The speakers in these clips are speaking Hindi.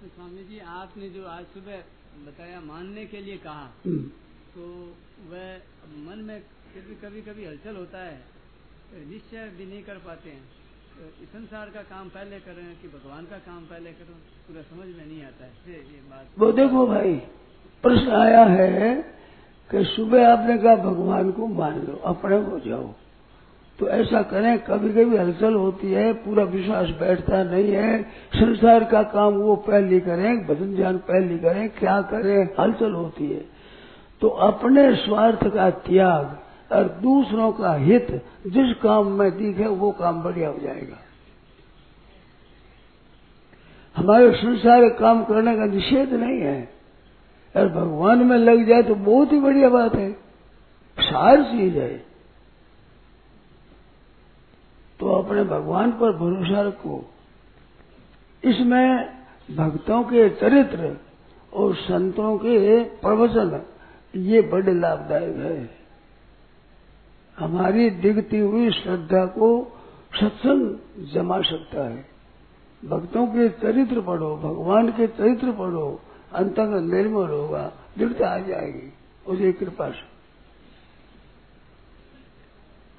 तो स्वामी जी आपने जो आज सुबह बताया मानने के लिए कहा हम्म। तो वह मन में फिर भी कभी कभी हलचल होता है। निश्चय भी नहीं कर पाते हैं। तो इस संसार का काम पहले करें कि भगवान का काम पहले करो? पूरा समझ में नहीं आता है। ये बात वो देखो भाई प्रश्न आया है कि सुबह आपने कहा भगवान को मान लो अपने हो जाओ। तो ऐसा करें कभी कभी हलचल होती है, पूरा विश्वास बैठता नहीं है, संसार का काम वो पहले करें, भजन ध्यान पहले करें, क्या करें, हलचल होती है। तो अपने स्वार्थ का त्याग और दूसरों का हित, जिस काम में दिखे, वो काम बढ़िया हो जाएगा। हमारे संसार काम करने का निषेध नहीं है। और भगवान में लग जाए तो बहुत ही बढ़िया बात है। सार चीज़ है तो अपने भगवान पर भरोसा रखो। इसमें भक्तों के चरित्र और संतों के प्रवचन, ये बड़े लाभदायक है। हमारी दिखती हुई श्रद्धा को सत्संग जमा सकता है। भक्तों के चरित्र पढ़ो, भगवान के चरित्र पढ़ो अंतंग निर्मल होगा, दृढ़ता आ जाएगी। उसकी कृपा से।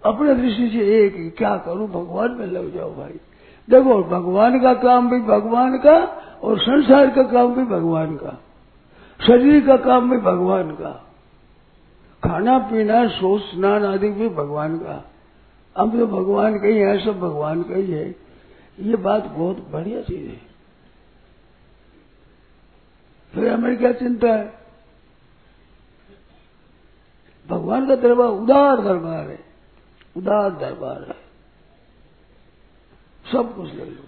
अपने दृष्टि से एक ही क्या करूँ, भगवान में लग जाओ भाई। देखो, भगवान का काम भी भगवान का और संसार का काम भी भगवान का। शरीर का काम भी भगवान का। खाना, पीना सोच स्नान आदि भी भगवान का। हम तो भगवान का ही है, सब भगवान का ही है। ये बात बहुत बढ़िया चीज़ है। फिर हमें क्या चिंता है? भगवान का दरबार, उदार दरबार है। उदार दरबार है। सब कुछ ले लो।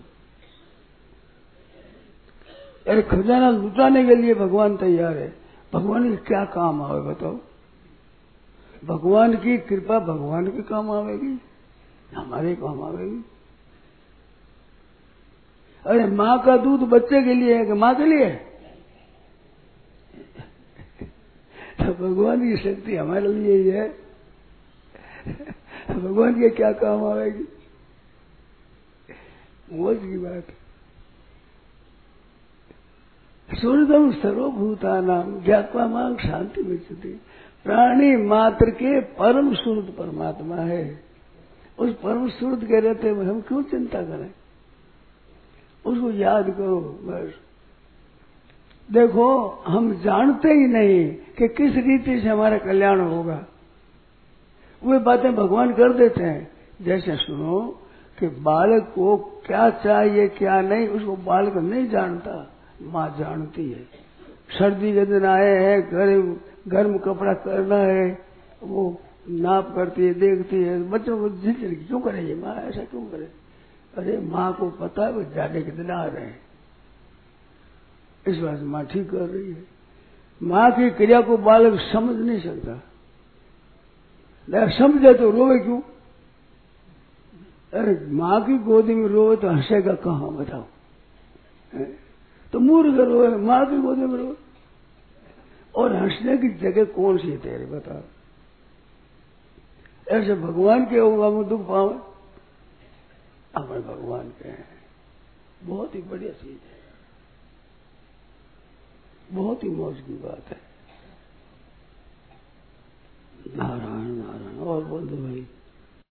अरे खजाना लुटाने के लिए भगवान तैयार है। भगवान के क्या काम आवे बताओ? भगवान की कृपा भगवान के काम आवेगी? हमारे काम आवेगी। अरे माँ का दूध बच्चे के लिए है कि माँ के लिए? तो भगवान की शक्ति हमारे लिए ही है। भगवान के क्या काम आवेगी मौज की बात सूर्यदम सर्वभूता नाम ज्ञापा मांग शांति मिलती। प्राणी मात्र के परम सूर्य परमात्मा है। उस परम सूर्य के रहते हुए हम क्यों चिंता करें? उसको याद करो बस। देखो, हम जानते ही नहीं कि किस रीति से हमारा कल्याण होगा। वे बातें भगवान कर देते हैं। जैसे सुनो कि बालक को क्या चाहिए, क्या नहीं, उसको बालक नहीं जानता, माँ जानती है। सर्दी के दिन आए हैं गर्म गर्म कपड़ा करना है, वो नाप करती है, देखती है, बच्चों को झिझक क्यों करे ये माँ, ऐसा क्यों करे? अरे माँ को पता है, वो जाने के दिन आ रहे हैं। इस बात माँ ठीक कर रही है। माँ की क्रिया को बालक समझ नहीं सकता। समझे तो रोवे क्यों? अरे माँ की गोदी में रोवे तो हंसेगा कहा बताओ? तो मूर्ख रोवे माँ की गोदी में रोए। और हंसने की जगह कौन सी तेरे बताओ ऐसे भगवान के होगा मैं दुख पावे हमें भगवान के हैं। बहुत ही बढ़िया चीज़ है। बहुत ही मौज की बात है। বলতে পারি